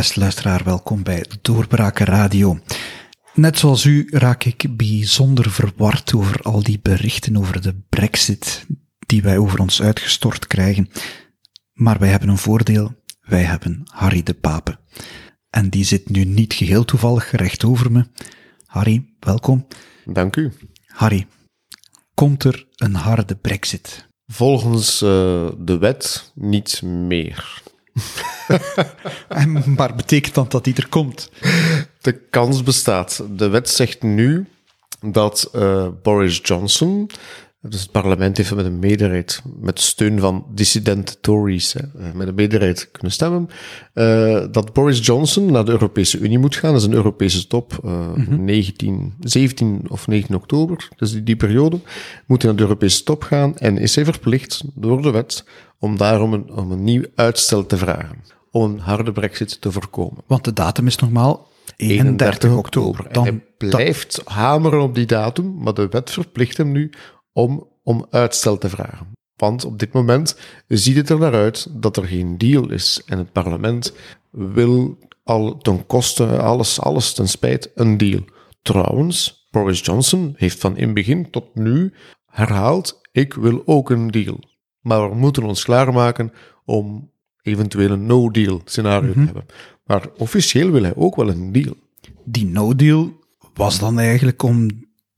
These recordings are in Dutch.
Beste luisteraar, welkom bij Doorbraken Radio. Net zoals u raak ik bijzonder verward over al die berichten over de brexit die wij over ons uitgestort krijgen. Maar wij hebben een voordeel, wij hebben Harry de Pape. En die zit nu niet geheel toevallig recht over me. Harry, welkom. Dank u. Harry, komt er een harde brexit? Volgens uh, de wet niet meer. maar betekent dat dat die er komt? De kans bestaat. De wet zegt nu dat uh, Boris Johnson dus het parlement heeft met een meerderheid, met steun van dissident Tories, hè, eh, met een meerderheid kunnen stemmen, uh, dat Boris Johnson naar de Europese Unie moet gaan. Dat is een Europese top, uh, mm 19, 17 of 19 oktober, dus die, die periode, moet hij naar de Europese top gaan en is hij verplicht door de wet om daarom een, om een nieuw uitstel te vragen. Om een harde brexit te voorkomen. Want de datum is nogmaal 31, oktober. Dan, en hij blijft hameren op die datum, maar de wet verplicht hem nu om, om uitstel te vragen. Want op dit moment ziet het er naar uit dat er geen deal is. En het parlement wil al ten koste, alles, alles ten spijt, een deal. Trouwens, Boris Johnson heeft van in begin tot nu herhaald: ik wil ook een deal. Maar we moeten ons klaarmaken om eventueel een no-deal scenario te mhm. hebben. Maar officieel wil hij ook wel een deal. Die no-deal was dan eigenlijk om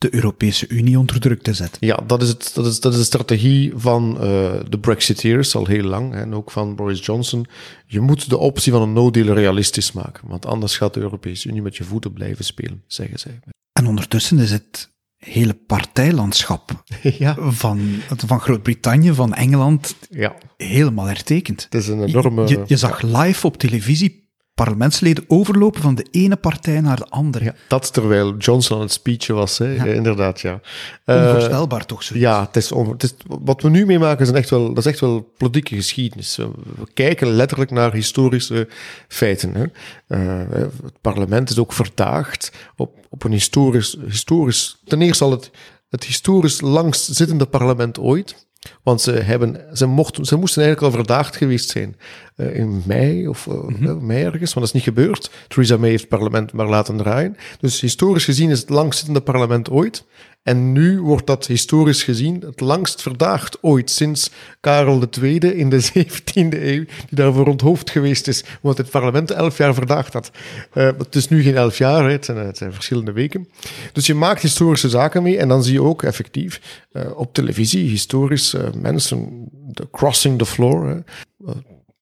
de Europese Unie onder druk te zetten. Ja, dat is, het, dat is, dat is de strategie van uh, de Brexiteers al heel lang en ook van Boris Johnson. Je moet de optie van een no-deal realistisch maken, want anders gaat de Europese Unie met je voeten blijven spelen, zeggen zij. En ondertussen is het hele partijlandschap ja. van, van Groot-Brittannië, van Engeland, ja. helemaal hertekend. Het is een enorme... Je, je zag live op televisie parlementsleden overlopen van de ene partij naar de andere. Ja, dat terwijl Johnson aan het speechen was, hè? Ja. inderdaad, ja. Onvoorstelbaar toch zo. Ja, het is, het is, wat we nu meemaken is echt wel, dat is echt wel politieke geschiedenis. We, kijken letterlijk naar historische feiten. Hè? Uh, het parlement is ook verdaagd op, op een historisch, historisch... Ten eerste al het, het historisch langst zittende parlement ooit. Want ze, hebben, ze, mochten, ze moesten eigenlijk al verdaagd geweest zijn uh, in mei of uh, mm mei ergens, want dat is niet gebeurd. Theresa May heeft het parlement maar laten draaien. Dus historisch gezien is het langzittende parlement ooit. En nu wordt dat historisch gezien het langst verdaagd ooit sinds Karel II in de 17e eeuw, die daarvoor onthoofd geweest is, omdat het parlement elf jaar verdaagd had. Uh, het is nu geen elf jaar, het zijn, het zijn, verschillende weken. Dus je maakt historische zaken mee en dan zie je ook effectief uh, op televisie historisch uh, mensen, de crossing the floor,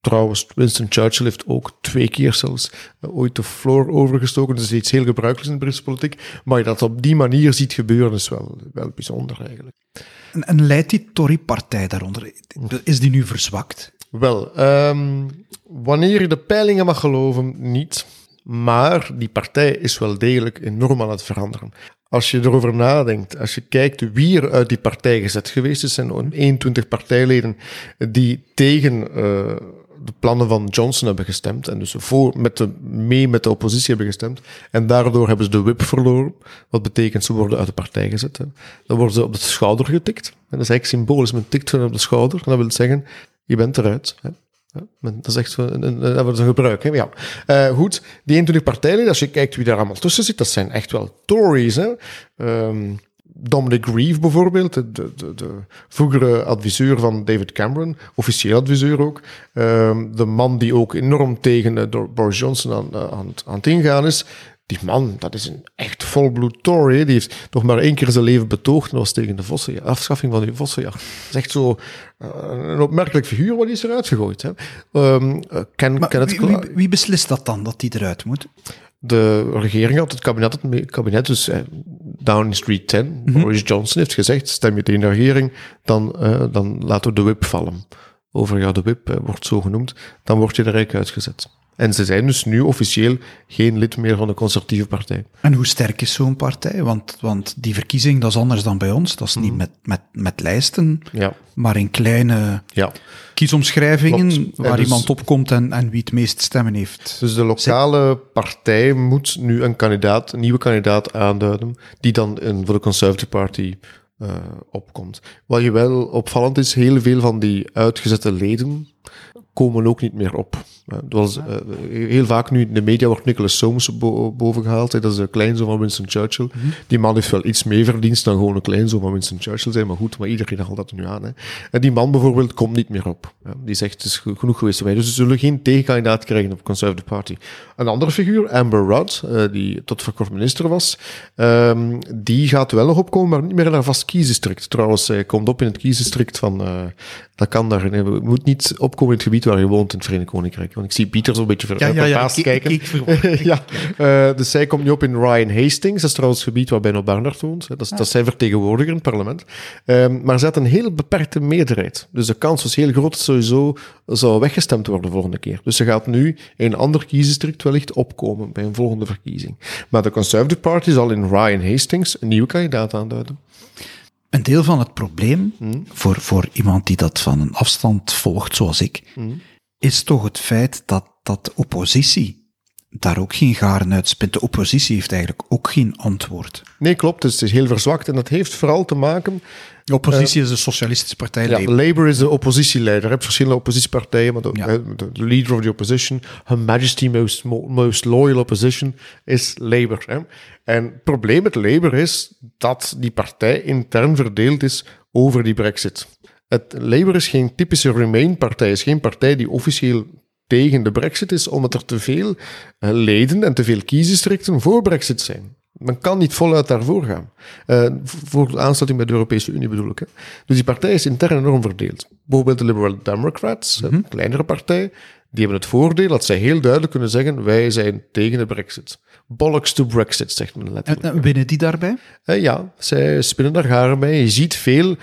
Trouwens, Winston Churchill heeft ook twee keer zelfs uh, ooit de floor overgestoken. Dat is iets heel gebruikelijks in de Britse politiek. Maar je dat op die manier ziet gebeuren, is wel, wel bijzonder eigenlijk. En, en leidt die Tory-partij daaronder? Is die nu verzwakt? Wel, um, wanneer je de peilingen mag geloven, niet. Maar die partij is wel degelijk enorm aan het veranderen. Als je erover nadenkt, als je kijkt wie er uit die partij gezet geweest is, zijn 21 partijleden die tegen uh, de plannen van Johnson hebben gestemd en dus voor, met de, mee met de oppositie hebben gestemd. En daardoor hebben ze de whip verloren. Wat betekent ze worden uit de partij gezet. Dan worden ze op de schouder getikt. En dat is eigenlijk symbolisch, men tikt hun op de schouder. En dat wil zeggen, je bent eruit. Hè. dat is echt een, een, een, een gebruik. Hè? Ja. Uh, goed, die 21 partijen, als je kijkt wie daar allemaal tussen zit, dat zijn echt wel Tories. Hè? Um, Dominic Grieve bijvoorbeeld, de, de, de, vroegere adviseur van David Cameron, officieel adviseur ook. Um, de man die ook enorm tegen uh, Boris Johnson aan, uh, aan, aan, het ingaan is. Die man, dat is een echt volbloed Tory. Die heeft nog maar één keer zijn leven betoogd. En was tegen de vossen, afschaffing van die vossenjacht. Dat is echt zo uh, een opmerkelijk figuur wat is eruit gegooid. Hè. Um, Ken, wie, wie, wie beslist dat dan, dat die eruit moet? De regering had, het kabinet, het kabinet dus eh, Downing Street 10, mm Boris Johnson heeft gezegd, stem je tegen de regering, dan, uh, dan laten we de whip vallen. Over, ja, de whip uh, wordt zo genoemd, dan word je er eigenlijk uitgezet. En ze zijn dus nu officieel geen lid meer van de conservatieve partij. En hoe sterk is zo'n partij? Want, want die verkiezing, dat is anders dan bij ons. Dat is niet mhm. met, met, met lijsten, ja. maar in kleine ja. kiesomschrijvingen waar dus, iemand opkomt en, en wie het meest stemmen heeft. Dus de lokale partij moet nu een kandidaat, een nieuwe kandidaat aanduiden, die dan in, voor de Conservative Party uh, opkomt. Wat je wel opvallend is, heel veel van die uitgezette leden komen ook niet meer op. Uh, was, uh, heel vaak nu in de media wordt Nicholas Soames bo boven gehaald. Dat is de kleinzoon van Winston Churchill. Mm -hmm. Die man heeft wel iets meer verdienst dan gewoon een kleinzoon van Winston Churchill zijn. Maar goed, maar iedereen haalt dat nu aan. Hè. En die man bijvoorbeeld komt niet meer op. Die zegt, het is genoeg geweest wij. Dus ze zullen geen tegenkandidaat krijgen op de Conservative Party. Een andere figuur, Amber Rudd, uh, die tot voor kort minister was, um, die gaat wel nog opkomen, maar niet meer in haar vast kiesdistrict. Trouwens, hij komt op in het kiesdistrict van, dat kan daar, nee, moet niet opkomen in het gebied waar je woont in het Verenigd Koninkrijk. Want ik zie Pieter zo'n beetje ver, ja, ja, ja, kijken. Ik, ik, ja, uh, dus zij komt nu op in Ryan Hastings. Dat is trouwens het gebied waar Benno Barnard woont. Dat is, dat is zijn vertegenwoordiger in het parlement. Um, maar ze had een heel beperkte meerderheid. Dus de kans was heel groot dat sowieso zou weggestemd worden de volgende keer. Dus ze gaat nu in een ander kiesdistrict wellicht opkomen bij een volgende verkiezing. Maar de Conservative Party zal in Ryan Hastings een nieuwe kandidaat aanduiden. Een deel van het probleem mm. voor, voor iemand die dat van een afstand volgt, zoals ik, mm. is toch het feit dat, dat de oppositie daar ook geen garen uitspint. De oppositie heeft eigenlijk ook geen antwoord. Nee, klopt. Dus het is heel verzwakt. En dat heeft vooral te maken de oppositie uh, is de Socialistische Partij. Ja, Labour. Labour is de oppositieleider. Je hebt verschillende oppositiepartijen, maar de, ja. de, leader of the opposition, Her Majesty most, most loyal opposition, is Labour. Hè. En het probleem met Labour is dat die partij intern verdeeld is over die brexit. Het, Labour is geen typische Remain-partij, is geen partij die officieel tegen de brexit is, omdat er te veel uh, leden en te veel kiesdistricten voor brexit zijn. Men kan niet voluit daarvoor gaan. Uh, voor de aansluiting bij de Europese Unie bedoel ik. Hè. Dus die partij is intern enorm verdeeld. Bijvoorbeeld de Liberal Democrats, mm -hmm. een kleinere partij, die hebben het voordeel dat zij heel duidelijk kunnen zeggen: wij zijn tegen de Brexit. Bollocks to Brexit, zegt men letterlijk. En winnen die daarbij? Uh, ja, zij spinnen daar garen bij. Je ziet veel uh,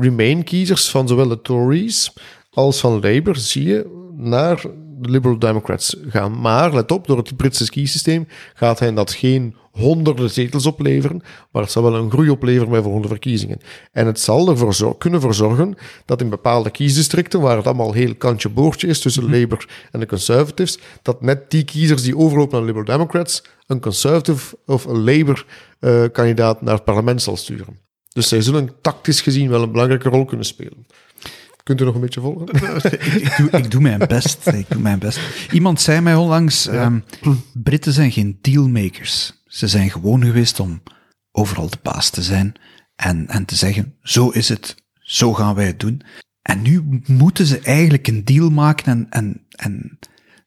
Remain-kiezers van zowel de Tories als van Labour, zie je, naar de Liberal Democrats gaan. Maar let op, door het Britse kiesysteem gaat hij dat geen honderden zetels opleveren, maar het zal wel een groei opleveren bij volgende verkiezingen. En het zal ervoor zor kunnen verzorgen dat in bepaalde kiesdistricten, waar het allemaal heel kantje boordje is tussen mm-hmm. Labour en de Conservatives, dat net die kiezers die overlopen naar de Liberal Democrats, een Conservative of een Labour-kandidaat uh, naar het parlement zal sturen. Dus zij zullen tactisch gezien wel een belangrijke rol kunnen spelen. Kunt u nog een beetje volgen? ik, ik, doe, ik, doe, mijn best. Ik doe mijn best. Iemand zei mij onlangs, ja. um, Britten zijn geen dealmakers. Ze zijn gewoon geweest om overal de baas te zijn en, en te zeggen, zo is het, zo gaan wij het doen. En nu moeten ze eigenlijk een deal maken en, en, en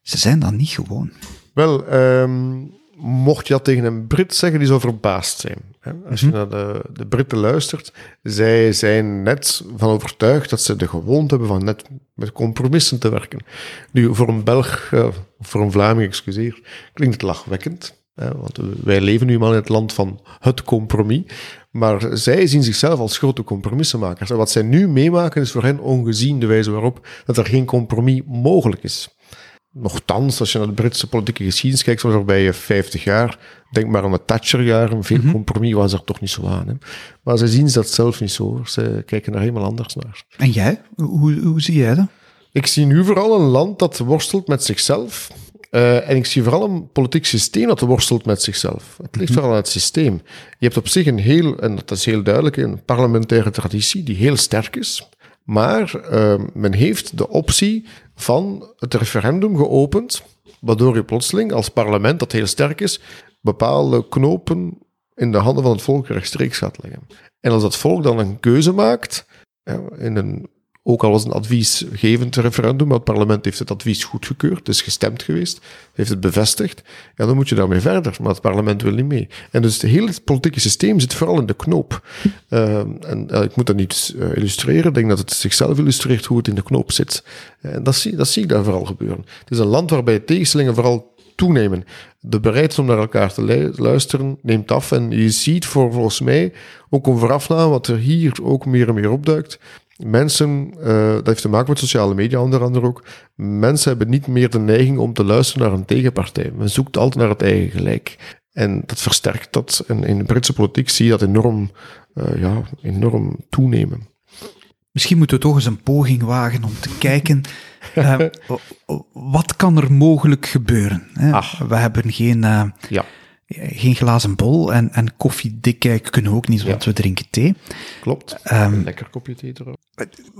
ze zijn dat niet gewoon. Wel, um, mocht je dat tegen een Brit zeggen, die zou verbaasd zijn. Als je mm -hmm. naar de, de Britten luistert, zij zijn net van overtuigd dat ze de gewoonte hebben van net met compromissen te werken. Nu, voor een Belg, uh, voor een Vlaming, excuseer, klinkt het lachwekkend. want wij leven nu eenmaal in het land van het compromis. Maar zij zien zichzelf als grote compromissenmakers. En wat zij nu meemaken is voor hen ongezien de wijze waarop dat er geen compromis mogelijk is. Nochtans, als je naar de Britse politieke geschiedenis kijkt van de voorbije 50 jaar, denk maar aan de Thatcher-jaren, veel -hmm. compromis was er toch niet zo aan. Hè. Maar ze zien dat zelf niet zo. Ze kijken daar helemaal anders naar. En jij? Hoe, hoe zie jij dat? Ik zie nu vooral een land dat worstelt met zichzelf. Uh, en ik zie vooral een politiek systeem dat worstelt met zichzelf. Het ligt -hmm. vooral aan het systeem. Je hebt op zich een heel, en dat is heel duidelijk, een parlementaire traditie die heel sterk is. Maar uh, men heeft de optie van het referendum geopend, waardoor je plotseling als parlement, dat heel sterk is, bepaalde knopen in de handen van het volk rechtstreeks gaat leggen. En als dat volk dan een keuze maakt, in een ook al was een adviesgevend referendum, maar het parlement heeft het advies goedgekeurd, het is gestemd geweest, heeft het bevestigd, ja, dan moet je daarmee verder, maar het parlement wil niet mee. En dus het hele politieke systeem zit vooral in de knoop. Uh, en uh, ik moet dat niet uh, illustreren, ik denk dat het zichzelf illustreert hoe het in de knoop zit. En dat zie, dat zie ik daar vooral gebeuren. Het is een land waarbij tegenstellingen vooral toenemen. De bereidheid om naar elkaar te luisteren neemt af. En je ziet voor, volgens mij, ook om voorafname, wat er hier ook meer en meer opduikt, Mensen, uh, dat heeft te maken met sociale media onder andere ook, mensen hebben niet meer de neiging om te luisteren naar een tegenpartij. Men zoekt altijd naar het eigen gelijk. En dat versterkt dat. En in de Britse politiek zie je dat enorm, uh, ja, enorm toenemen. Misschien moeten we toch eens een poging wagen om te kijken, uh, wat kan er mogelijk gebeuren? Hè? We hebben geen... Ja geen glazen bol en, en koffie dik kunnen we ook niet, want we drinken thee. Klopt. Een lekker kopje thee erop.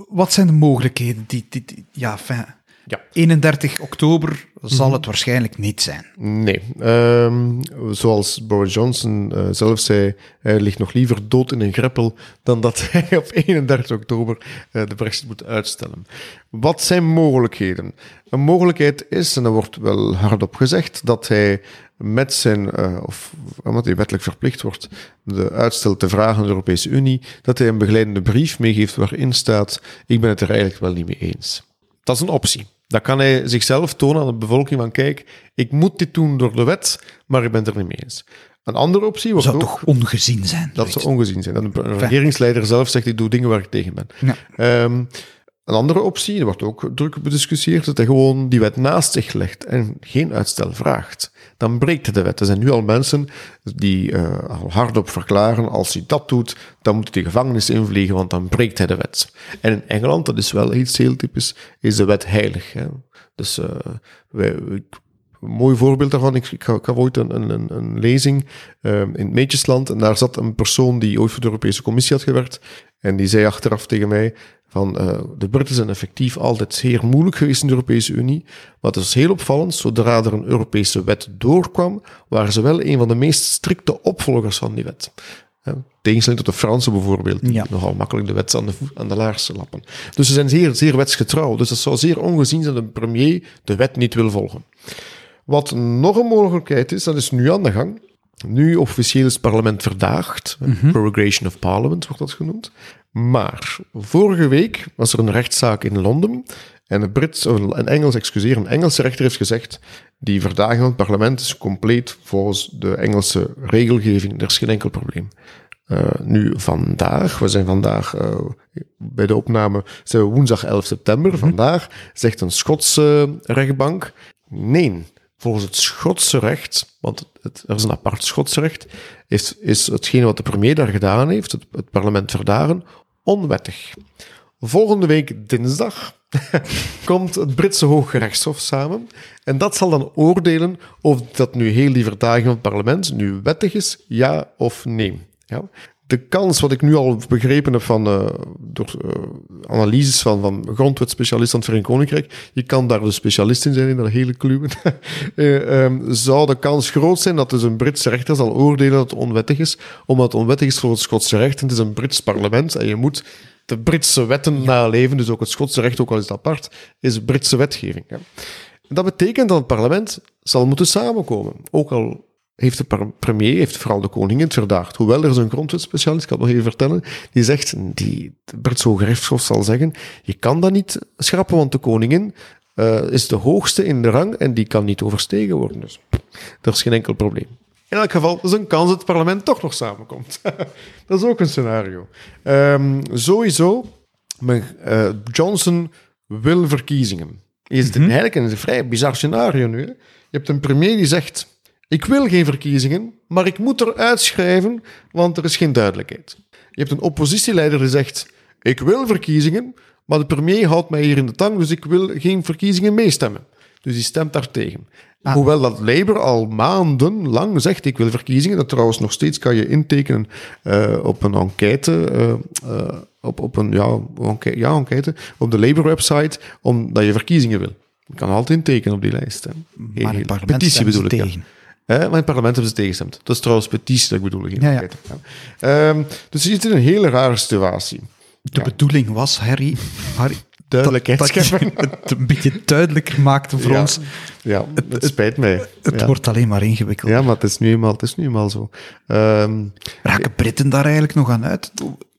Wat zijn de mogelijkheden? Die, die, die- ja, fijn. Ja. 31 oktober zal Mhm. het waarschijnlijk niet zijn. Nee. Ehm, zoals Boris Johnson eh, zelf zei, hij ligt nog liever dood in een greppel dan dat hij op 31 oktober eh, de brexit moet uitstellen. Wat zijn mogelijkheden? Een mogelijkheid is, en er wordt wel hardop gezegd, dat hij met zijn, eh, of omdat hij wettelijk verplicht wordt, de uitstel te vragen aan de Europese Unie, dat hij een begeleidende brief meegeeft waarin staat, ik ben het er eigenlijk wel niet mee eens. Dat is een optie. Dan kan hij zichzelf tonen aan de bevolking van kijk, ik moet dit doen door de wet, maar ik ben het er niet mee eens. Een andere optie wordt Zou ook... toch ongezien zijn? Dat zou ongezien zijn. Dat een een regeringsleider zelf zegt, ik doe dingen waar ik tegen ben. Ja. Ehm, een andere optie, er wordt ook druk bediscussieerd, dat hij gewoon die wet naast zich legt en geen uitstel vraagt. Dan breekt de wet. Er zijn nu al mensen die al hardop verklaren, als hij dat doet, dan moet hij de gevangenis invliegen, want dan breekt hij de wet. En in Engeland, dat is wel iets heel typisch, is de wet heilig. Hè. Dus eh, wij, mooi voorbeeld daarvan, ik, ik, ik had ooit een, een, een- een lezing eh, in het Meetjesland en daar zat een persoon die ooit voor de Europese Commissie had gewerkt en die zei achteraf tegen mij van eh, de Britten zijn effectief altijd zeer moeilijk geweest in de Europese Unie, maar het is heel opvallend, zodra er een Europese wet doorkwam, waren ze wel een van de meest strikte opvolgers van die wet. Tegenstelling tot de Fransen bijvoorbeeld, die Ja. nogal makkelijk de wet aan de, aan de laars lappen. Dus ze zijn zeer, zeer wetsgetrouw. Dus het zou zeer ongezien zijn dat de premier de wet niet wil volgen. Wat nog een mogelijkheid is, dat is nu aan de gang. Nu officieel is het parlement verdaagd. Prorogation of Parliament wordt dat genoemd. Maar vorige week was er een rechtszaak in Londen. En een, Brits, een Engels, excuseer, een Engelse rechter heeft gezegd. Die verdaging van het parlement is compleet volgens de Engelse regelgeving. Er is geen enkel probleem. Eh, nu vandaag, we zijn vandaag eh, bij de opname, zijn we woensdag 11 september. Vandaag zegt een Schotse rechtbank: nee, volgens het Schotse recht, want het, er is een apart Schotse recht, is, is hetgene wat de premier daar gedaan heeft, het, parlement verdagen, onwettig. Volgende week dinsdag komt het Britse Hooggerechtshof samen. En dat zal dan oordelen of dat nu heel die verdaging van het parlement nu wettig is, ja of nee. Ja. De kans, wat ik nu al begrepen heb van, eh, door eh, analyses van, van grondwetspecialisten van het Verenigd Koninkrijk, je kan daar de specialist in zijn in dat hele kluwen, eh, ehm, zou de kans groot zijn dat dus een Britse rechter zal oordelen dat het onwettig is, omdat het onwettig is voor het Schotse recht. En het is een Brits parlement en je moet de Britse wetten naleven, dus ook het Schotse recht, ook al is het apart, is Britse wetgeving. Hè. Dat betekent dat het parlement zal moeten samenkomen. Ook al heeft de premier, heeft vooral de koningin het verdaagd. Hoewel er een grondwetspecialist, ik kan het nog even vertellen, die zegt, die, Hoge Rechtshof zal zeggen, je kan dat niet schrappen, want de koningin eh, is de hoogste in de rang en die kan niet overstegen worden. Dus er is geen enkel probleem. In elk geval, is een kans dat het parlement toch nog samenkomt. dat is ook een scenario. Ehm, sowieso, men, eh, Johnson wil verkiezingen. Is het eigenlijk een vrij bizar scenario nu. Hè? Je hebt een premier die zegt, ik wil geen verkiezingen, maar ik moet er uitschrijven, want er is geen duidelijkheid. Je hebt een oppositieleider die zegt, ik wil verkiezingen, maar de premier houdt mij hier in de tang, dus ik wil geen verkiezingen meestemmen. Dus die stemt daartegen. Ah. Hoewel dat Labour al maanden lang zegt, ik wil verkiezingen, dat trouwens nog steeds kan je intekenen eh, op een enquête, eh, eh, op, op een ja, enquête, ja, enquête, op de Labour-website, omdat je verkiezingen wil. Je kan altijd intekenen op die lijst. Hè. Maar het parlement petitie bedoel ik, tegen. Maar in het parlement hebben ze tegengestemd. Dat is trouwens petitie dat ik bedoel. Geen Ja. Ehm, dus je zit in een hele rare situatie. De bedoeling was, Harry, Harry Duidelijkheid dat, dat het een beetje duidelijker maakte voor Ja. ons. Ja, het, spijt mij. Het ja. wordt alleen maar ingewikkeld. ja, maar het is nu eenmaal, het is nu eenmaal zo. Ehm, Raken Britten daar eigenlijk nog aan uit?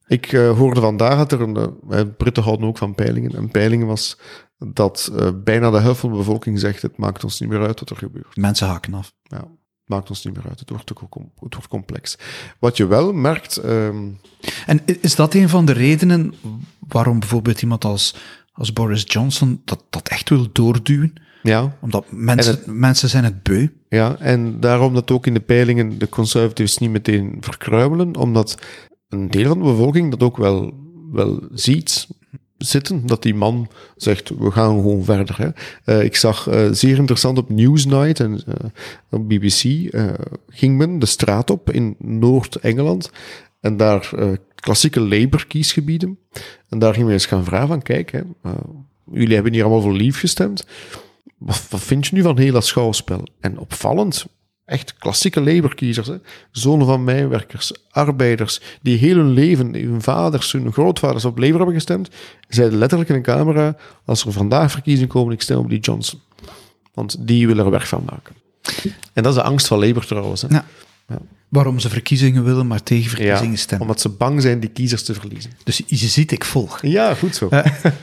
ik eh, hoorde vandaag dat er een... eh, Britten houden ook van peilingen. Een peiling was dat eh, bijna de helft van de bevolking zegt het maakt ons niet meer uit wat er gebeurt. Mensen haken af. Ja, maakt ons niet meer uit. Het wordt, het wordt complex. Wat je wel merkt... ehm, En is dat een van de redenen waarom bijvoorbeeld iemand als, als Boris Johnson dat, dat echt wil doorduwen? ja, Omdat mensen, mensen zijn het beu. Ja, en daarom dat ook in de peilingen de conservatives niet meteen verkruimelen, omdat een deel van de bevolking dat ook wel, wel ziet. Zitten, dat die man zegt, we gaan gewoon verder. Hè. Uh, ik zag uh, zeer interessant op Newsnight en uh, op BBC ging men de straat op in Noord-Engeland en daar klassieke Labour-kiesgebieden. En daar ging men eens gaan vragen van, kijk, hè, jullie hebben hier allemaal voor lief gestemd. Wat, wat vind je nu van heel dat schouwspel? En opvallend, echt klassieke Labour-kiezers, zonen van mijnwerkers, arbeiders, die heel hun leven, hun vaders, hun grootvaders op Labour hebben gestemd, zeiden letterlijk in een camera, als er vandaag verkiezingen komen, ik stem op die Johnson. Want die willen er weg van maken. En dat is de angst van Labour trouwens. Hè. Ja. Ja. Waarom ze verkiezingen willen, maar tegen verkiezingen ja, stemmen. Omdat ze bang zijn die kiezers te verliezen. Dus je ziet, ik volg. Ja, goed zo. Uh,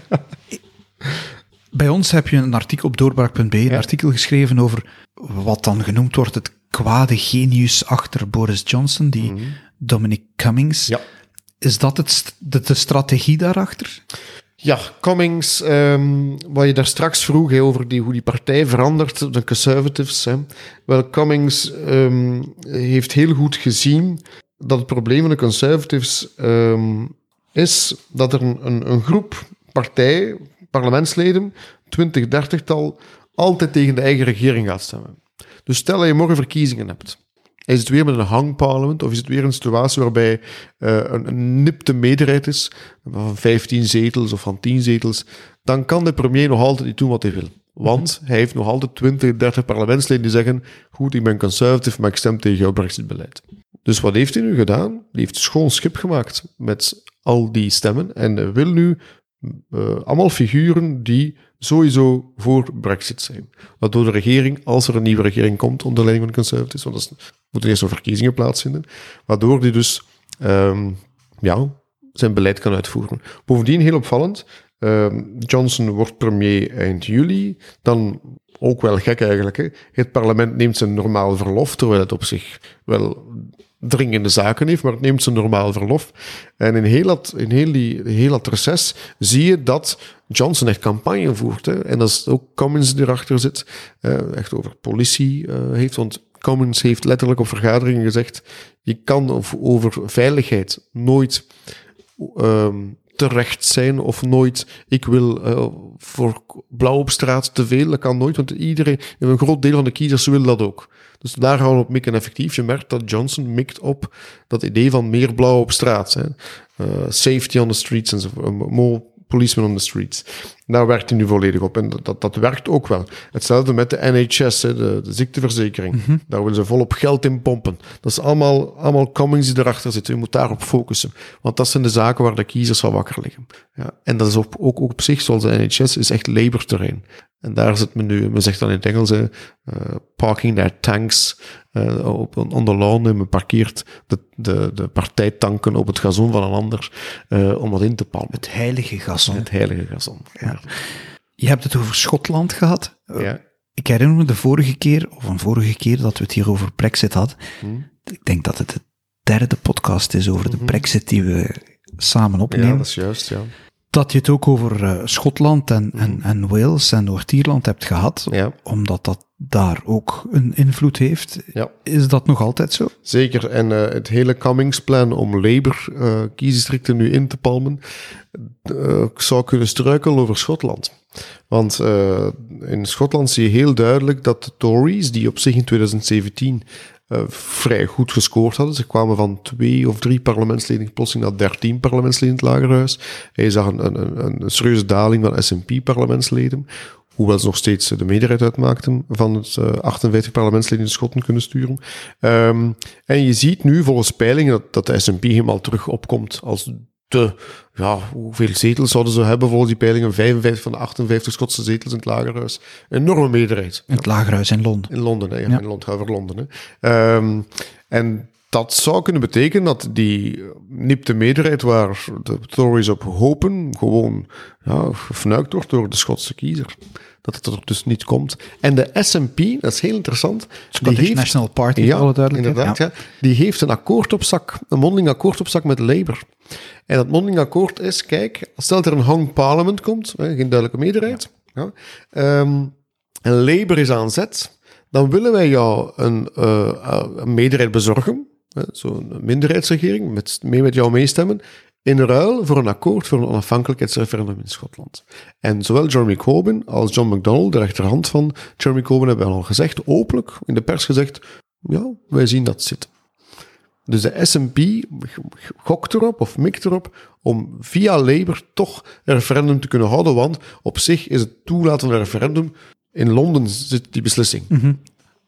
bij ons heb je een artikel op doorbraak.be, een artikel geschreven over wat dan genoemd wordt het kwade genius achter Boris Johnson, die mm -hmm. Dominic Cummings. Ja. Is dat het, de, de strategie daarachter? Ja, Cummings, um, wat je daar straks vroeg he, over die, hoe die partij verandert, de conservatives. Hè. Wel, Cummings um, heeft heel goed gezien dat het probleem van de conservatives um, is dat er een, een, een groep partij, parlementsleden, 20, 30-tal, altijd tegen de eigen regering gaat stemmen. Dus stel dat je morgen verkiezingen hebt. Is het weer met een hangparlement of is het weer een situatie waarbij uh, een, een nipte meerderheid is van 15 zetels of van 10 zetels, dan kan de premier nog altijd niet doen wat hij wil. Want hij heeft nog altijd 20, 30 parlementsleden die zeggen: Goed, ik ben conservative, maar ik stem tegen jouw Brexit-beleid. Dus wat heeft hij nu gedaan? Hij heeft schoon schip gemaakt met al die stemmen en wil nu uh, allemaal figuren die sowieso voor Brexit zijn. Waardoor de regering, als er een nieuwe regering komt onder leiding van de Conservatives, want er moeten eerst nog verkiezingen plaatsvinden, waardoor die dus um, ja, zijn beleid kan uitvoeren. Bovendien, heel opvallend, um, Johnson wordt premier eind juli, dan ook wel gek eigenlijk. Hè? Het parlement neemt zijn normaal verlof, terwijl het op zich wel dringende zaken heeft, maar het neemt zijn normaal verlof. En in heel dat, in heel die, heel dat reces zie je dat Johnson echt campagne voert. Hè. En dat is ook Cummins die erachter zit, echt over politie uh, heeft. Want Cummins heeft letterlijk op vergaderingen gezegd, je kan over veiligheid nooit um, terecht zijn of nooit, ik wil uh, voor blauw op straat te veel, dat kan nooit, want iedereen, een groot deel van de kiezers wil dat ook. Dus daar gaan we op mikken effectief. Je merkt dat Johnson mikt op dat idee van meer blauw op straat. Hè. Uh, safety on the streets en zo. More policemen on the streets. Daar werkt hij nu volledig op. En dat, dat werkt ook wel. Hetzelfde met de NHS, hè, de, de ziekteverzekering. Mm -hmm. Daar willen ze volop geld in pompen. Dat is allemaal, allemaal Cummings die erachter zitten. Je moet daarop focussen. Want dat zijn de zaken waar de kiezers van wakker liggen. Ja. En dat is op, ook, ook op zich, zoals de NHS, is echt Labour-terrein. En daar zit men nu, men zegt dan in het Engels, uh, parking their tanks uh, op, on the lawn. En men parkeert de, de, de partijtanken op het gazon van een ander uh, om dat in te palmen. Het heilige gazon. Het heilige gazon. Ja. Je hebt het over Schotland gehad. Ja. Ik herinner me de vorige keer, of een vorige keer, dat we het hier over Brexit hadden. Hmm. Ik denk dat het de derde podcast is over de Brexit die we samen opnemen. Ja, dat is juist, ja dat je het ook over uh, Schotland en, mm. en, en Wales en Noord-Ierland hebt gehad, ja. omdat dat daar ook een invloed heeft. Ja. Is dat nog altijd zo? Zeker. En uh, het hele Cummings-plan om Labour uh, kiesdistricten nu in te palmen, zou kunnen struikelen over Schotland. Want in Schotland zie je heel duidelijk dat de Tories, die op zich in 2017 uh, vrij goed gescoord hadden. Ze kwamen van twee of drie parlementsleden plotseling naar dertien parlementsleden in het Lagerhuis. Hij zag een, een, een, een serieuze daling van SNP-parlementsleden. Hoewel ze nog steeds de meerderheid uitmaakten van het uh, 58 parlementsleden in Schotten kunnen sturen. Um, en je ziet nu volgens peilingen dat, dat de SNP helemaal terug opkomt als de, ja, hoeveel zetels zouden ze hebben volgens die peilingen? 55 van de 58 Schotse zetels in het Lagerhuis. Enorme meerderheid. In het Lagerhuis in Londen. In Londen, hè, ja, ja. in Londen, over Londen. Hè. Um, en dat zou kunnen betekenen dat die nipte meerderheid waar de Tories op hopen, gewoon ja, gefnuikt wordt door de Schotse kiezer. Dat het er dus niet komt. En de SNP, dat is heel interessant. Scottish die heeft, National Party, ja, alle duidelijkheid. Inderdaad, ja. ja. Die heeft een akkoord op zak, een mondeling akkoord op zak met Labour. En dat mondeling akkoord is, kijk, stel dat er een hang parliament komt, geen duidelijke meerderheid, ja. Ja, um, en Labour is aan zet, dan willen wij jou een, uh, een meerderheid bezorgen, zo'n minderheidsregering, met, mee met jou meestemmen, in ruil voor een akkoord voor een onafhankelijkheidsreferendum in Schotland. En zowel Jeremy Corbyn als John McDonnell, de rechterhand van Jeremy Corbyn, hebben al gezegd, openlijk in de pers gezegd, ja, wij zien dat zitten. Dus de SNP gokt erop of mikt erop om via Labour toch een referendum te kunnen houden, want op zich is het toelaten van een referendum, in Londen zit die beslissing.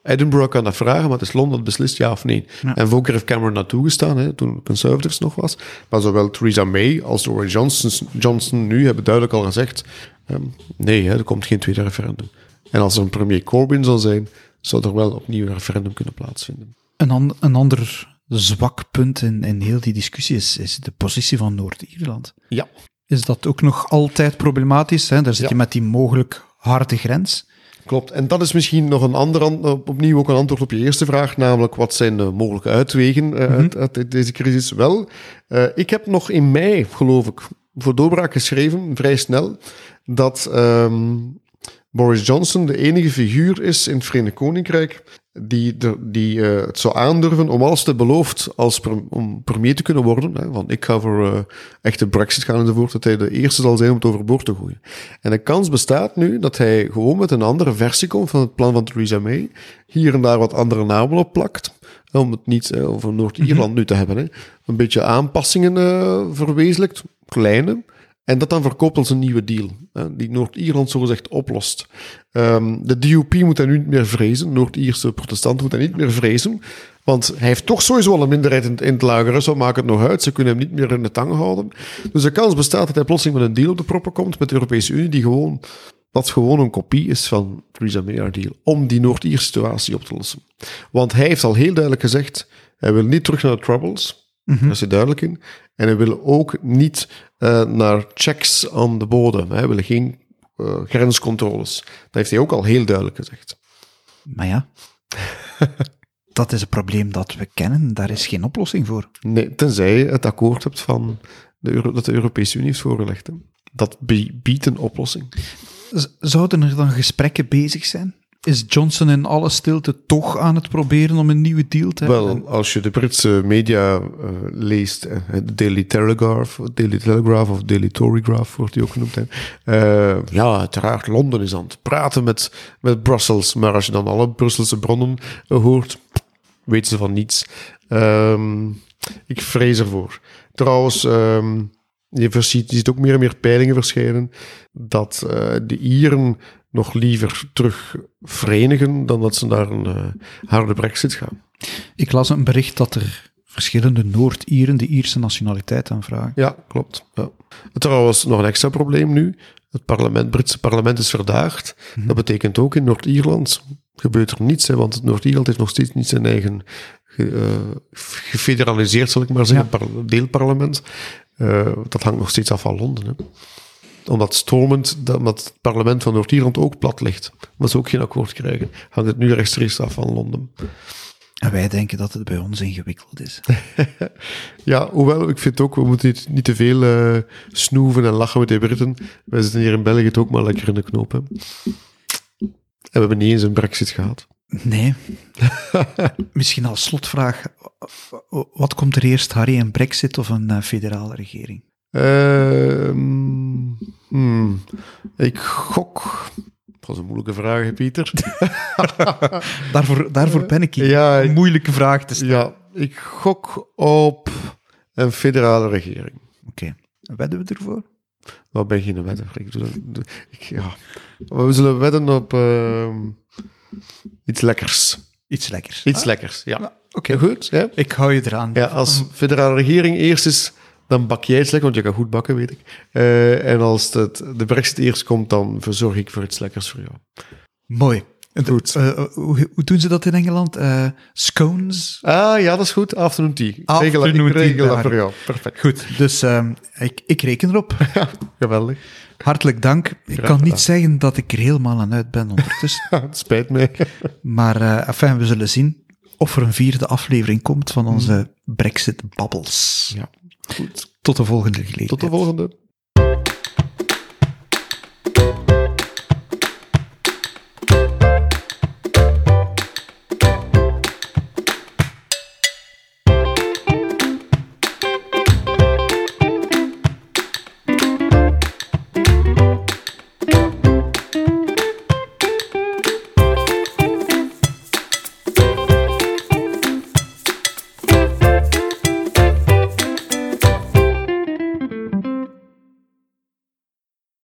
Edinburgh kan dat vragen, maar het is Londen dat beslist ja of nee. Ja. En Volker heeft Cameron naartoe gestaan, hè, toen Conservatives nog was. Maar zowel Theresa May als Boris Johnson, Johnson nu hebben duidelijk al gezegd, ehm, nee, hè, er komt geen tweede referendum. En als er een premier Corbyn zal zijn, zou er wel opnieuw een referendum kunnen plaatsvinden. Een, an- een ander zwak punt in, in heel die discussie is, is de positie van Noord-Ierland. Ja. Is dat ook nog altijd problematisch? Hè? Daar zit Ja. je met die mogelijk harde grens. Klopt. En dat is misschien nog een ander, an- op- opnieuw ook een antwoord op je eerste vraag, namelijk wat zijn de mogelijke uitwegen eh, uit, uit deze crisis? Wel, eh, ik heb nog in mei, geloof ik, voor doorbraak geschreven, vrij snel, dat ehm, Boris Johnson de enige figuur is in het Verenigd Koninkrijk die, de, die eh, het zou aandurven om alles te beloofd als per- om premier te kunnen worden. Hè, van ik ga voor eh, echte brexit gaan enzovoort, dat hij de eerste zal zijn om het overboord te gooien. En de kans bestaat nu dat hij gewoon met een andere versie komt van het plan van Theresa May, hier en daar wat andere namen op plakt, om het niet over Noord-Ierland nu te hebben. Hè. Een beetje aanpassingen eh, verwezenlijkt, kleine, en dat dan verkoopt als een nieuwe deal, hè, die Noord-Ierland zogezegd oplost. Ehm, de DUP moet hij nu niet meer vrezen, Noord-Ierse protestanten moeten hij niet meer vrezen, want hij heeft toch sowieso al een minderheid in, in het lager, zo maakt het nog uit, ze kunnen hem niet meer in de tang houden. Dus de kans bestaat dat hij plotseling met een deal op de proppen komt met de Europese Unie, die gewoon, dat gewoon een kopie is van Theresa May deal, om die Noord-Ierse situatie op te lossen. Want hij heeft al heel duidelijk gezegd, hij wil niet terug naar de Troubles, daar is hij duidelijk in. En hij wil ook niet eh, naar checks aan de bodem. Hij wil geen eh, grenscontroles. Dat heeft hij ook al heel duidelijk gezegd. Maar ja, dat is een probleem dat we kennen. Daar is geen oplossing voor. Nee, tenzij je het akkoord hebt van de Euro- dat de Europese Unie heeft voorgelegd. Hè. Dat bie- biedt een oplossing. Z- Zouden er dan gesprekken bezig zijn? Is Johnson in alle stilte toch aan het proberen om een nieuwe deal te hebben? Wel, als je de Britse media eh, leest, eh, de Daily Telegraph, Daily Telegraph of Daily Torygraph wordt die ook genoemd. Eh, ja, uiteraard, Londen is aan het praten met, met Brussels, maar als je dan alle Brusselse bronnen hoort, weten ze van niets. Ehm, ik vrees ervoor. Trouwens, ehm, je, ziet, je ziet ook meer en meer peilingen verschijnen dat de Ieren nog liever terug verenigen dan dat ze naar een eh, harde brexit gaan. Ik las een bericht dat er verschillende Noord-Ieren de Ierse nationaliteit aanvragen. Ja, klopt. Ja. Trouwens, nog een extra probleem nu. Het parlement, Britse parlement is verdaagd. Dat betekent ook in Noord-Ierland gebeurt er niets, hè, want het Noord-Ierland heeft nog steeds niet zijn eigen ge- eh, gefederaliseerd, zal ik maar zeggen, par- deelparlement. Eh, dat hangt nog steeds af van Londen. Hè. Omdat Stormont, dat, omdat het parlement van Noord-Ierland ook plat ligt, omdat ze ook geen akkoord krijgen, hangt het nu rechtstreeks af van Londen. En wij denken dat het bij ons ingewikkeld is. Ja, hoewel, ik vind ook, we moeten niet, niet te veel eh, snoeven en lachen met die Britten. Wij zitten hier in België het ook maar lekker in de knoop. Hè. En we hebben niet eens een brexit gehad. Nee. Misschien als slotvraag. Wat komt er eerst, Harry, een brexit of een eh, federale regering? Ehm, hmm, ik gok... Dat was een moeilijke vraag, hè, Pieter. Daarvoor, daarvoor ben ik hier. Ja, ik- moeilijke vraag te stellen. ja, ik gok op een federale regering. Oké. Wedden we ervoor? Wat ben je een wedden? Ik ja. We zullen wedden op ehm, iets lekkers. Iets lekkers. Iets lekkers, ja. Oké. Goed. Ik hou je eraan. Ja, als federale regering eerst is, dan bak jij iets lekker, want je kan goed bakken, weet ik. Eh, en als het, de brexit eerst komt, dan verzorg ik voor iets lekkers voor jou. Mooi. Goed. Eh, eh, hoe, hoe doen ze dat in Engeland? Scones? Ah, ja, dat is goed. Afternoon tea. Afternoon regel, ik tea, regel dat voor jou. Perfect. Goed, dus ehm, ik, ik reken erop. Geweldig. Hartelijk dank. Ik kan gedaan. niet zeggen dat ik er helemaal aan uit ben ondertussen. het spijt mij. maar enfin, we zullen zien of er een vierde aflevering komt van onze Brexit-babbels. Ja, goed. Tot de volgende gelegenheid. Tot de volgende.